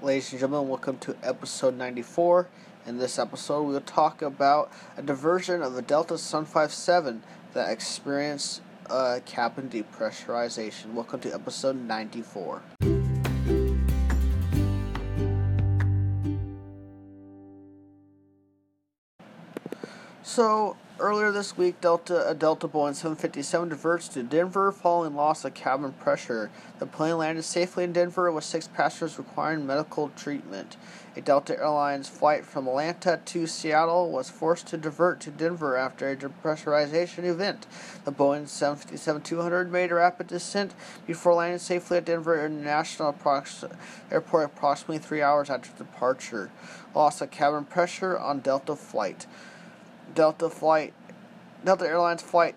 Ladies and gentlemen, welcome to episode 94. In this episode, we'll talk about a diversion of a Delta 757 that experienced a cabin depressurization. Welcome to episode 94. So, earlier this week, Delta a Delta Boeing 757 diverts to Denver following loss of cabin pressure. The plane landed safely in Denver with six passengers requiring medical treatment. A Delta Airlines flight from Atlanta to Seattle was forced to divert to Denver after a depressurization event. The Boeing 757-200 made a rapid descent before landing safely at Denver International Airport approximately three hours after departure. Loss of cabin pressure on Delta flight. Delta flight, Delta Airlines flight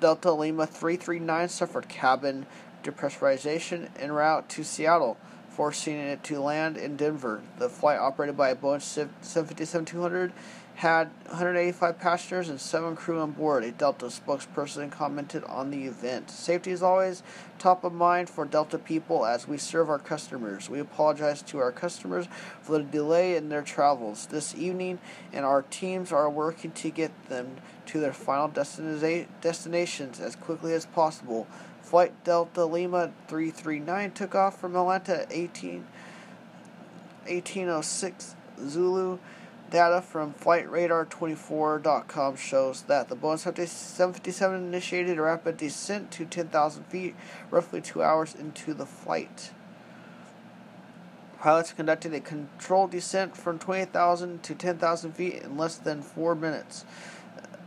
Delta Lima 339 suffered cabin depressurization en route to Seattle, forcing it to land in Denver. The flight, operated by a Boeing 757-200, had 185 passengers and 7 crew on board. A Delta spokesperson commented on the event. Safety is always top of mind for Delta people as we serve our customers. We apologize to our customers for the delay in their travels this evening, and our teams are working to get them to their final destina- destinations as quickly as possible. Flight Delta Lima 339 took off from Atlanta at 18, 1806 Zulu. Data from FlightRadar24.com shows that the Boeing 757 initiated a rapid descent to 10,000 feet roughly two hours into the flight. Pilots conducted a controlled descent from 28,000 to 10,000 feet in less than four minutes,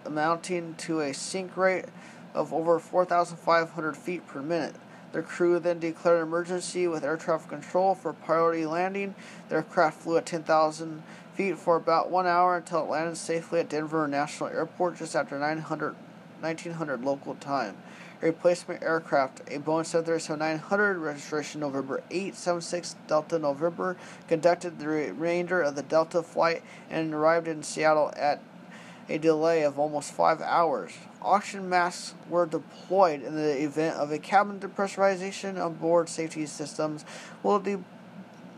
amounting to a sink rate of over 4,500 feet per minute. Their crew then declared an emergency with air traffic control for priority landing. The aircraft flew at 10,000 feet for about one hour until it landed safely at Denver National Airport just after 900, 1900 local time. A replacement aircraft, a Boeing 737-900, registration November 876 Delta November, conducted the remainder of the Delta flight and arrived in Seattle at a delay of almost five hours. Oxygen masks were deployed in the event of a cabin depressurization on board safety systems. Will, de-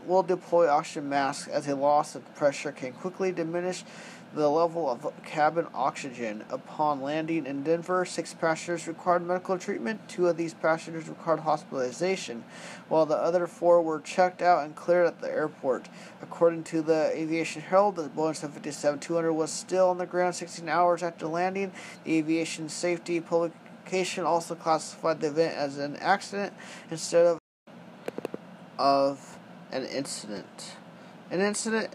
will deploy oxygen masks as a loss of pressure can quickly diminish the level of cabin oxygen. Upon landing in Denver, six passengers required medical treatment. Two of these passengers required hospitalization, while the other four were checked out and cleared at the airport. According to the Aviation Herald, the Boeing 757-200 was still on the ground 16 hours after landing. The Aviation Safety publication also classified the event as an accident instead of of an incident. An incident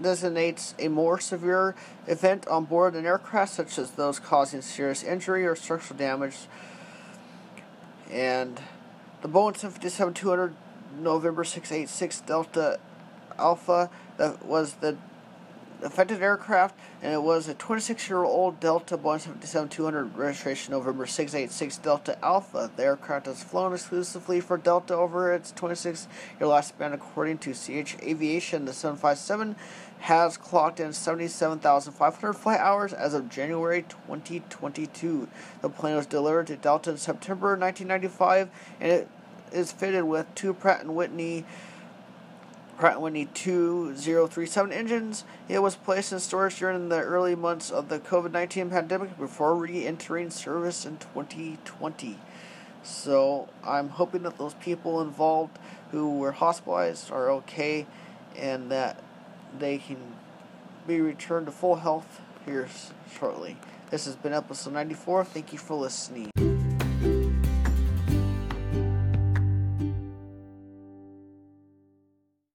designates a more severe event on board an aircraft, such as those causing serious injury or structural damage. And the Boeing 757-200 November 686 Delta Alpha that was the affected aircraft, and it was a 26 year old Delta Boeing 757 200 registration November 686 Delta Alpha. The aircraft has flown exclusively for Delta over its 26 year lifespan, according to CH Aviation. The 757 has clocked in 77,500 flight hours as of January 2022. The plane was delivered to Delta in September 1995, and it is fitted with two Pratt & Whitney Pratt & Whitney 2037 engines. It was placed in storage during the early months of the COVID-19 pandemic before re-entering service in 2020. So I'm hoping that those people involved who were hospitalized are okay and that they can be returned to full health here shortly. This has been episode 94. Thank you for listening.